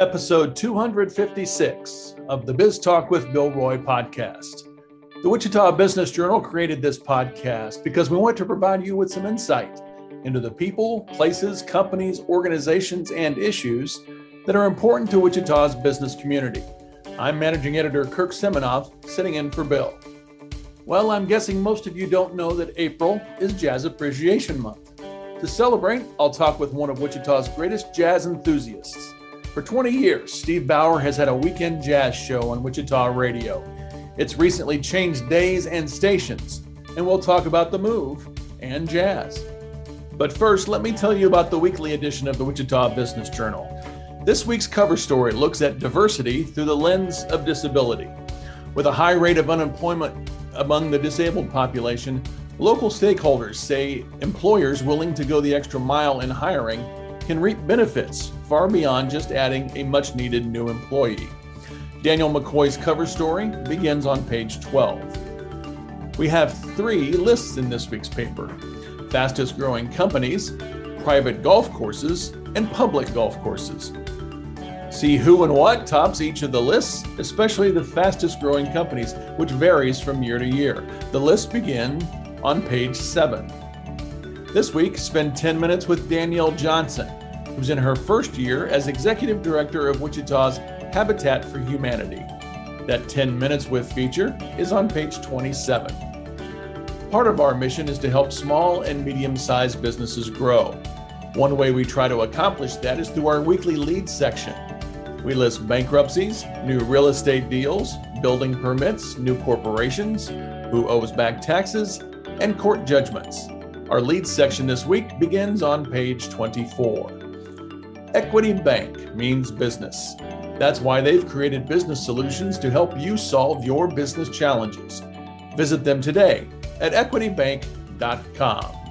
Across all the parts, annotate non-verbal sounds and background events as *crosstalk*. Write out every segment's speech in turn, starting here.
Episode 256 of the Biz Talk with Bill Roy podcast. The Wichita Business Journal created this podcast because we want to provide you with some insight into the people, places, companies, organizations, and issues that are important to Wichita's business community. I'm managing editor Kirk Seminoff, sitting in for Bill. Well, I'm guessing most of you don't know that April is Jazz Appreciation Month. To celebrate, I'll talk with one of Wichita's greatest jazz enthusiasts. For 20 years, Steve Bauer has had a weekend jazz show on Wichita radio. It's recently changed days and stations, and we'll talk about the move and jazz. But first, let me tell you about the weekly edition of the Wichita Business Journal. This week's cover story looks at diversity through the lens of disability. With a high rate of unemployment among the disabled population, local stakeholders say employers willing to go the extra mile in hiring can reap benefits far beyond just adding a much needed new employee. Daniel McCoy's cover story begins on page 12. We have three lists in this week's paper fastest growing companies, private golf courses, and public golf courses. See who and what tops each of the lists, especially the fastest growing companies, which varies from year to year. The list begin on page 7. This week, spend 10 minutes with Danielle Johnson, who's in her first year as Executive Director of Wichita's Habitat for Humanity. That 10 Minutes with feature is on page 27. Part of our mission is to help small and medium sized businesses grow. One way we try to accomplish that is through our weekly lead section. We list bankruptcies, new real estate deals, building permits, new corporations, who owes back taxes, and court judgments. Our lead section this week begins on page 24. Equity Bank means business. That's why they've created business solutions to help you solve your business challenges. Visit them today at equitybank.com.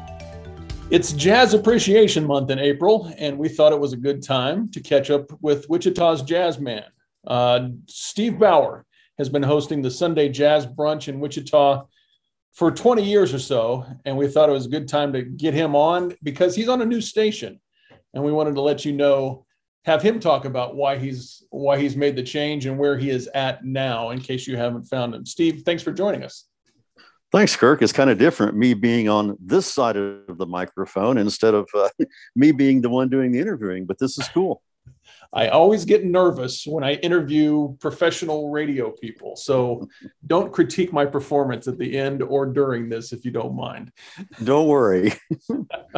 It's Jazz Appreciation Month in April, and we thought it was a good time to catch up with Wichita's jazz man. Uh, Steve Bauer has been hosting the Sunday Jazz Brunch in Wichita for 20 years or so, and we thought it was a good time to get him on because he's on a new station, and we wanted to let you know, have him talk about why he's why he's made the change and where he is at now, in case you haven't found him. Steve, thanks for joining us. Thanks, Kirk. It's kind of different me being on this side of the microphone instead of uh, *laughs* me being the one doing the interviewing, but this is cool. I always get nervous when I interview professional radio people. So *laughs* don't critique my performance at the end or during this if you don't mind. Don't worry.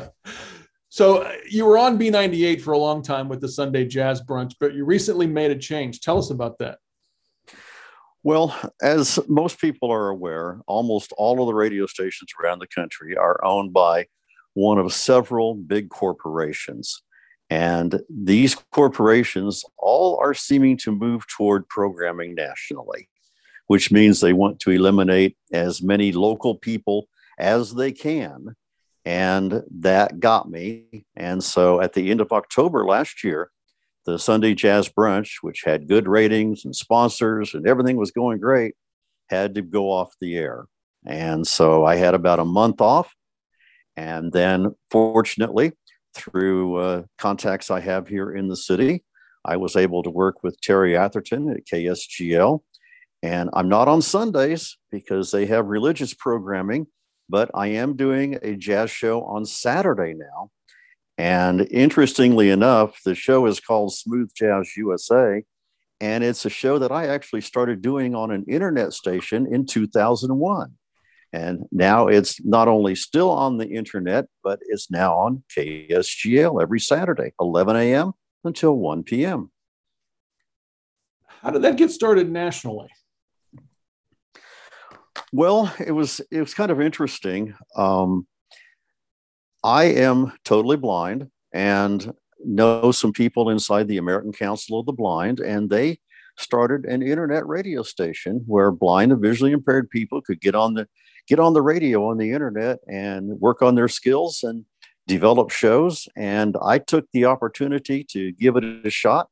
*laughs* so uh, you were on B98 for a long time with the Sunday Jazz Brunch, but you recently made a change. Tell us about that. Well, as most people are aware, almost all of the radio stations around the country are owned by one of several big corporations. And these corporations all are seeming to move toward programming nationally, which means they want to eliminate as many local people as they can. And that got me. And so at the end of October last year, the Sunday Jazz Brunch, which had good ratings and sponsors and everything was going great, had to go off the air. And so I had about a month off. And then, fortunately, through uh, contacts I have here in the city, I was able to work with Terry Atherton at KSGL. And I'm not on Sundays because they have religious programming, but I am doing a jazz show on Saturday now and interestingly enough, the show is called Smooth Jazz USA. And it's a show that I actually started doing on an internet station in 2001. And now it's not only still on the internet, but it's now on KSGL every Saturday, 11 a.m. until 1 p.m. How did that get started nationally? Well, it was it was kind of interesting. Um, I am totally blind and know some people inside the American Council of the Blind, and they started an internet radio station where blind and visually impaired people could get on the get on the radio on the internet and work on their skills and develop shows. And I took the opportunity to give it a shot,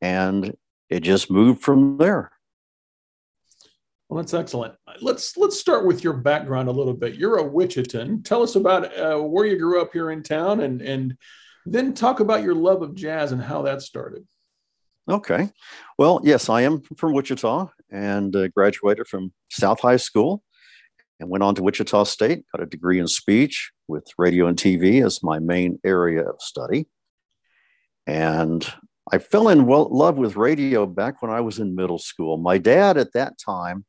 and it just moved from there. Well, that's excellent. Let's let's start with your background a little bit. You're a Wichitan. Tell us about uh, where you grew up here in town, and and then talk about your love of jazz and how that started. Okay. Well, yes, I am from Wichita and uh, graduated from South High School and went on to Wichita State, got a degree in speech with radio and TV as my main area of study. And I fell in love with radio back when I was in middle school. My dad at that time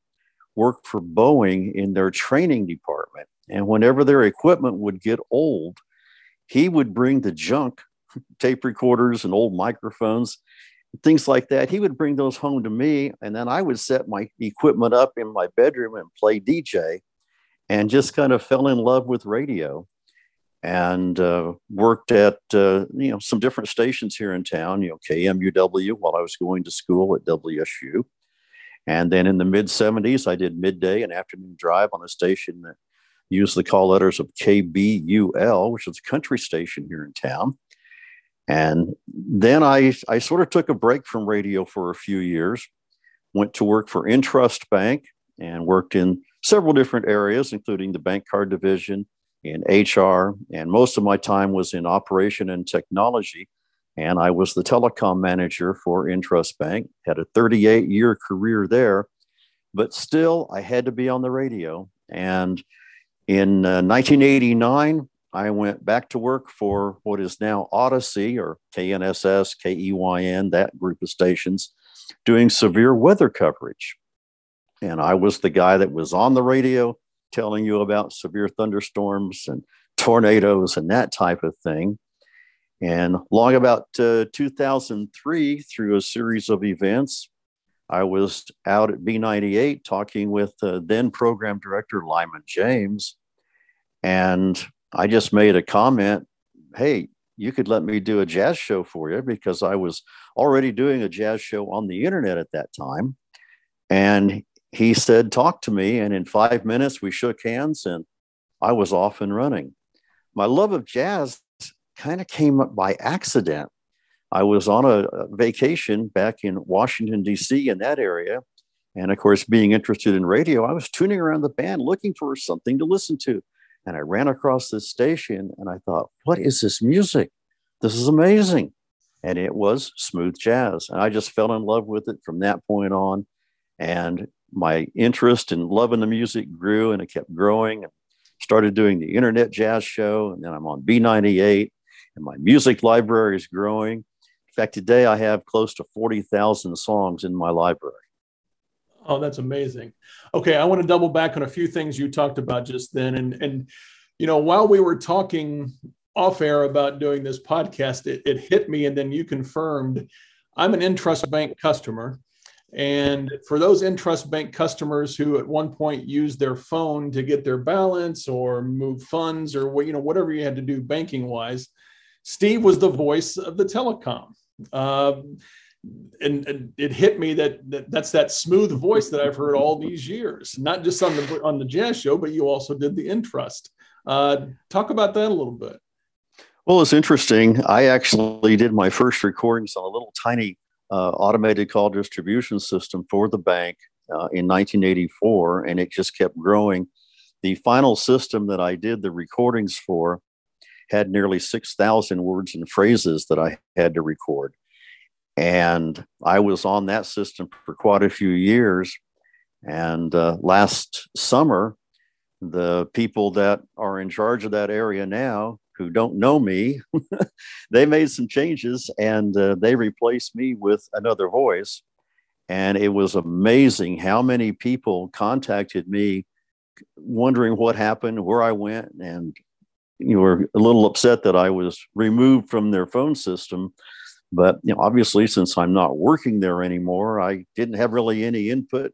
worked for Boeing in their training department. And whenever their equipment would get old, he would bring the junk, *laughs* tape recorders and old microphones, things like that. He would bring those home to me. And then I would set my equipment up in my bedroom and play DJ and just kind of fell in love with radio and uh, worked at uh, you know some different stations here in town. You know KMUW while I was going to school at WSU, and then in the mid '70s I did midday and afternoon drive on a station that used the call letters of KBUL, which is a country station here in town. And then I, I sort of took a break from radio for a few years, went to work for Intrust Bank and worked in several different areas, including the bank card division in HR. And most of my time was in operation and technology. And I was the telecom manager for Intrust Bank, had a 38 year career there. But still, I had to be on the radio. And in uh, 1989, I went back to work for what is now Odyssey or KNSS, KEYN, that group of stations, doing severe weather coverage. And I was the guy that was on the radio telling you about severe thunderstorms and tornadoes and that type of thing. And long about uh, 2003, through a series of events, I was out at B98 talking with uh, then program director Lyman James. And I just made a comment hey, you could let me do a jazz show for you because I was already doing a jazz show on the internet at that time. And he said, Talk to me. And in five minutes, we shook hands and I was off and running. My love of jazz kind of came up by accident. I was on a, vacation back in Washington, D.C., in that area. And of course, being interested in radio, I was tuning around the band looking for something to listen to. And I ran across this station and I thought, what is this music? This is amazing. And it was smooth jazz. And I just fell in love with it from that point on. And my interest in loving the music grew and it kept growing. And started doing the internet jazz show and then i'm on b98 and my music library is growing. In fact today i have close to 40000 songs in my library. Oh that's amazing. Okay i want to double back on a few things you talked about just then and and you know while we were talking off air about doing this podcast it, it hit me and then you confirmed i'm an Intrust bank customer and for those Intrust Bank customers who at one point used their phone to get their balance or move funds or you know whatever you had to do banking wise, Steve was the voice of the telecom. Um, and, and, it hit me that, that that's that smooth voice that I've heard all these years, not just on the on the jazz show, but you also did the Intrust. Uh, talk about that a little bit. Well, it's interesting. I actually did my first recordings on a little tiny uh, automated call distribution system for the bank uh, in 1984, and it just kept growing. The final system that I did the recordings for had nearly 6,000 words and phrases that I had to record. And I was on that system for quite a few years. And uh, last summer, the people that are in charge of that area now who don't know me, *laughs* they made some changes and uh, they replaced me with another voice. And it was amazing how many people contacted me wondering what happened, where I went, and you were a little upset that I was removed from their phone system. But you know, obviously, since I'm not working there anymore, I didn't have really any input.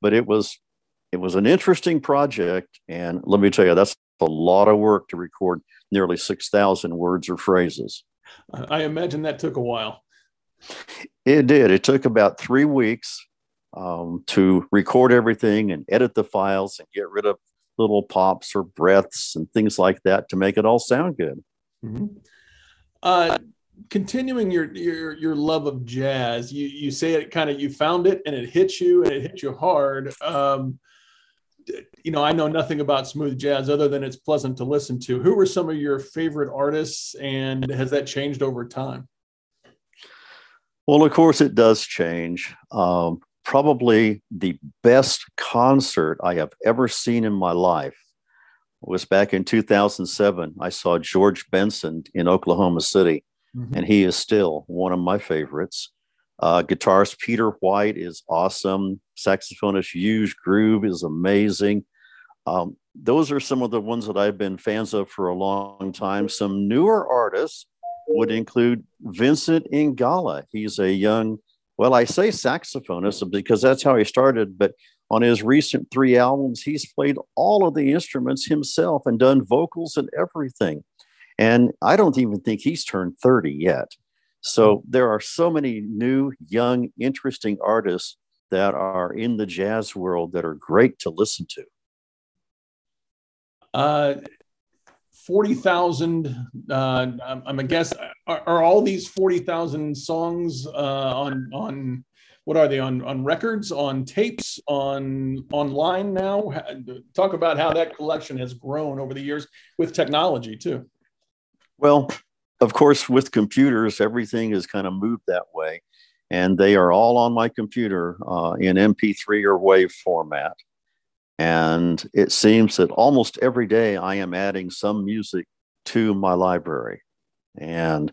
But it was it was an interesting project, and let me tell you, that's a lot of work to record nearly 6,000 words or phrases. I imagine that took a while. It did. It took about three weeks um, to record everything and edit the files and get rid of little pops or breaths and things like that to make it all sound good. Mm-hmm. Uh, continuing your your your love of jazz, you you say it kind of you found it and it hit you and it hit you hard. Um, you know, I know nothing about smooth jazz other than it's pleasant to listen to. Who were some of your favorite artists, and has that changed over time? Well, of course, it does change. Um, probably the best concert I have ever seen in my life was back in 2007. I saw George Benson in Oklahoma City, mm-hmm. and he is still one of my favorites. Uh, guitarist Peter White is awesome. Saxophonist Euge Groove is amazing. Um, those are some of the ones that I've been fans of for a long time. Some newer artists would include Vincent Ingala. He's a young, well, I say saxophonist because that's how he started, but on his recent three albums, he's played all of the instruments himself and done vocals and everything. And I don't even think he's turned 30 yet. So there are so many new, young, interesting artists that are in the jazz world that are great to listen to. Uh, 40,000, uh, I'm, a guess, are, are all these 40,000 songs uh, on, on, what are they on, on records, on tapes, on online now? Talk about how that collection has grown over the years with technology too. Well, of course, with computers, everything is kind of moved that way. And they are all on my computer uh, in MP3 or WAV format. And it seems that almost every day I am adding some music to my library. And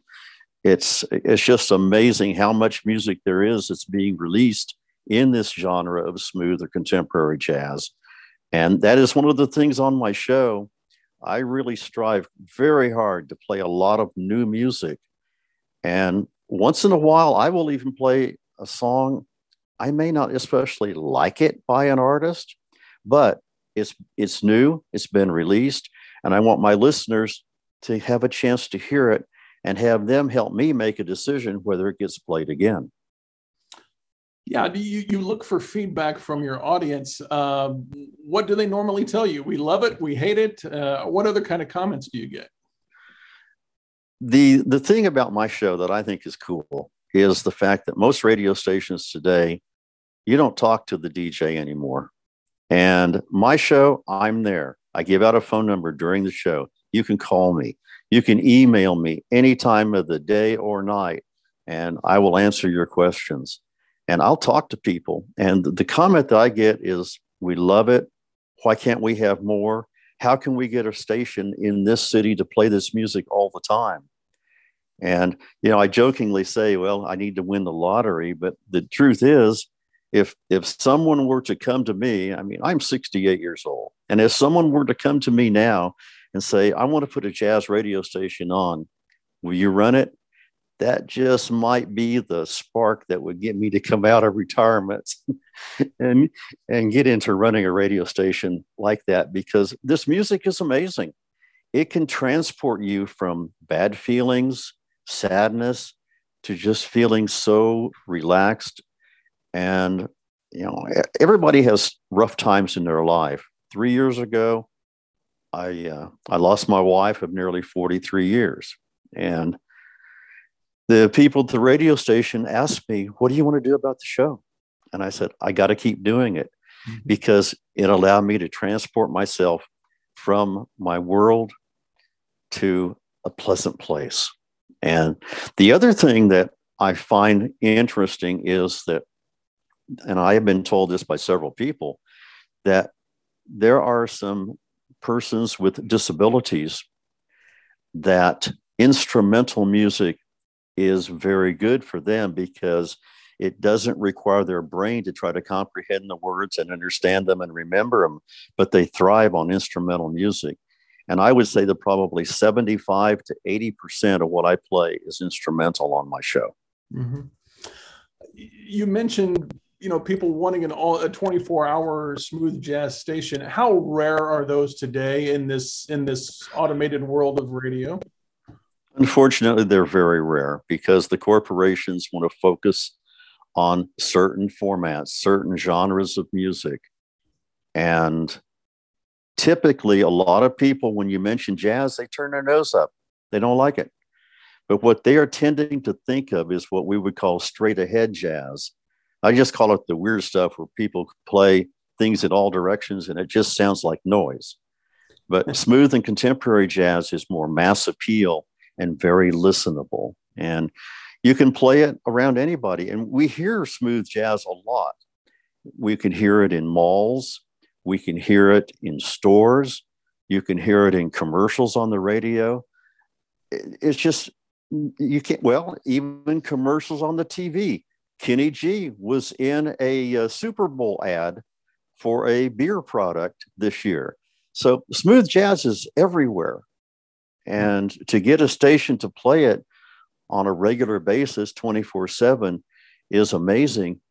it's it's just amazing how much music there is that's being released in this genre of smooth or contemporary jazz. And that is one of the things on my show. I really strive very hard to play a lot of new music. And once in a while, I will even play a song I may not especially like it by an artist, but it's it's new, it's been released, and I want my listeners to have a chance to hear it and have them help me make a decision whether it gets played again. Yeah, you, you look for feedback from your audience. Uh, what do they normally tell you? We love it, we hate it. Uh, what other kind of comments do you get? The the thing about my show that I think is cool is the fact that most radio stations today, you don't talk to the DJ anymore. And my show, I'm there. I give out a phone number during the show. You can call me. You can email me any time of the day or night, and I will answer your questions. And I'll talk to people. And the comment that I get is, We love it. Why can't we have more? How can we get a station in this city to play this music all the time? And, you know, I jokingly say, Well, I need to win the lottery. But the truth is, if if someone were to come to me i mean i'm 68 years old and if someone were to come to me now and say i want to put a jazz radio station on will you run it that just might be the spark that would get me to come out of retirement *laughs* and and get into running a radio station like that because this music is amazing it can transport you from bad feelings sadness to just feeling so relaxed and, you know, everybody has rough times in their life. Three years ago, I, uh, I lost my wife of nearly 43 years. And the people at the radio station asked me, What do you want to do about the show? And I said, I got to keep doing it mm-hmm. because it allowed me to transport myself from my world to a pleasant place. And the other thing that I find interesting is that and I have been told this by several people, that there are some persons with disabilities that instrumental music is very good for them because it doesn't require their brain to try to comprehend the words and understand them and remember them, but they thrive on instrumental music. And I would say that probably 75 to 80% of what I play is instrumental on my show. Mm-hmm. You mentioned you know people wanting an all a 24 hour smooth jazz station how rare are those today in this in this automated world of radio unfortunately they're very rare because the corporations want to focus on certain formats certain genres of music and typically a lot of people when you mention jazz they turn their nose up they don't like it But what they are tending to think of is what we would call straight ahead jazz. I just call it the weird stuff where people play things in all directions and it just sounds like noise. But smooth and contemporary jazz is more mass appeal and very listenable. And you can play it around anybody. And we hear smooth jazz a lot. We can hear it in malls, we can hear it in stores, you can hear it in commercials on the radio. It's just, you can't, well, even commercials on the TV. Kenny G was in a, a uh, Super Bowl ad for a beer product this year. So smooth jazz is everywhere. And to get a station to play it on a regular basis, 24 7, is amazing.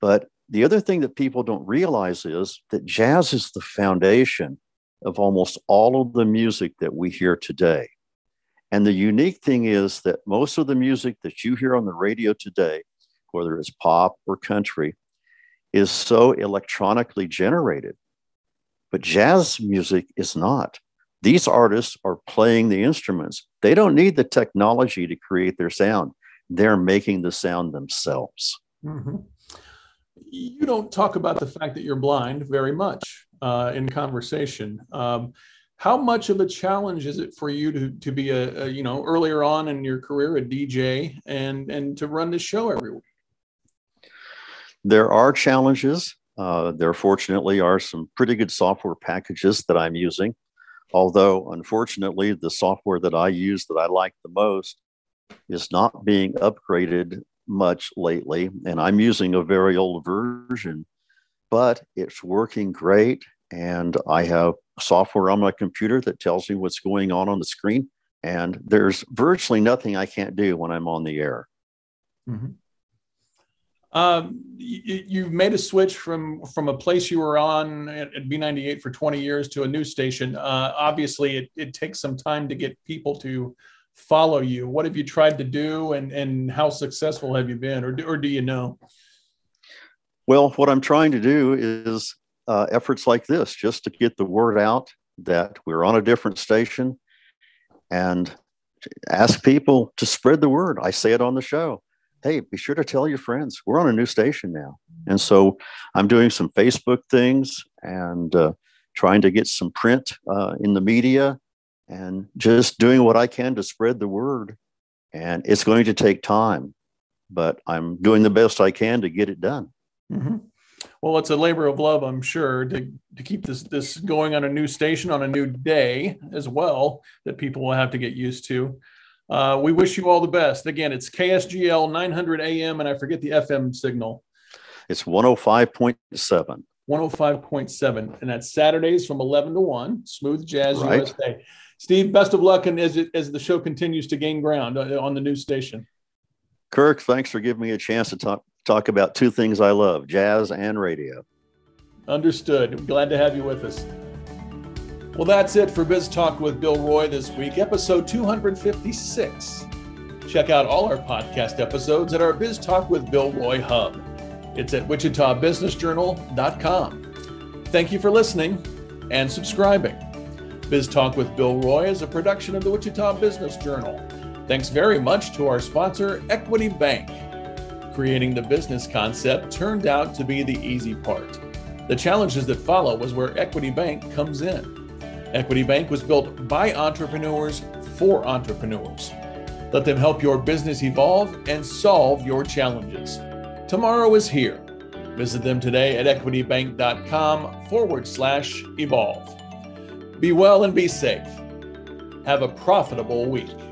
But the other thing that people don't realize is that jazz is the foundation of almost all of the music that we hear today. And the unique thing is that most of the music that you hear on the radio today, whether it's pop or country, is so electronically generated. But jazz music is not. These artists are playing the instruments. They don't need the technology to create their sound, they're making the sound themselves. Mm-hmm. You don't talk about the fact that you're blind very much uh, in conversation. Um, how much of a challenge is it for you to, to be a, a, you know earlier on in your career a DJ and and to run the show every week? There are challenges. Uh, there fortunately are some pretty good software packages that I'm using. Although, unfortunately, the software that I use that I like the most is not being upgraded much lately. And I'm using a very old version, but it's working great. And I have software on my computer that tells me what's going on on the screen. And there's virtually nothing I can't do when I'm on the air. Mm-hmm. Um, you, have made a switch from from a place you were on at, at B98 for 20 years to a new station. Uh, obviously, it, it takes some time to get people to follow you. What have you tried to do, and and how successful have you been, or do, or do you know? Well, what I'm trying to do is uh, efforts like this, just to get the word out that we're on a different station, and ask people to spread the word. I say it on the show hey, be sure to tell your friends. We're on a new station now. And so I'm doing some Facebook things and uh, trying to get some print uh, in the media and just doing what I can to spread the word. And it's going to take time, but I'm doing the best I can to get it done. Mm-hmm. Well, it's a labor of love, I'm sure, to, to keep this this going on a new station on a new day as well that people will have to get used to. Uh, we wish you all the best. Again, it's KSGL 900 AM, and I forget the FM signal. It's 105.7. 105.7. And that's Saturdays from 11 to 1, Smooth Jazz right. USA. Steve, best of luck and as, it, as the show continues to gain ground uh, on the new station. Kirk, thanks for giving me a chance to talk, talk about two things I love jazz and radio. Understood. Glad to have you with us. Well, that's it for Biz Talk with Bill Roy this week, episode 256. Check out all our podcast episodes at our Biz Talk with Bill Roy hub. It's at wichitabusinessjournal.com. Thank you for listening and subscribing. Biz Talk with Bill Roy is a production of the Wichita Business Journal. Thanks very much to our sponsor, Equity Bank. Creating the business concept turned out to be the easy part. The challenges that follow was where Equity Bank comes in. Equity Bank was built by entrepreneurs for entrepreneurs. Let them help your business evolve and solve your challenges. Tomorrow is here. Visit them today at equitybank.com forward slash evolve. Be well and be safe. Have a profitable week.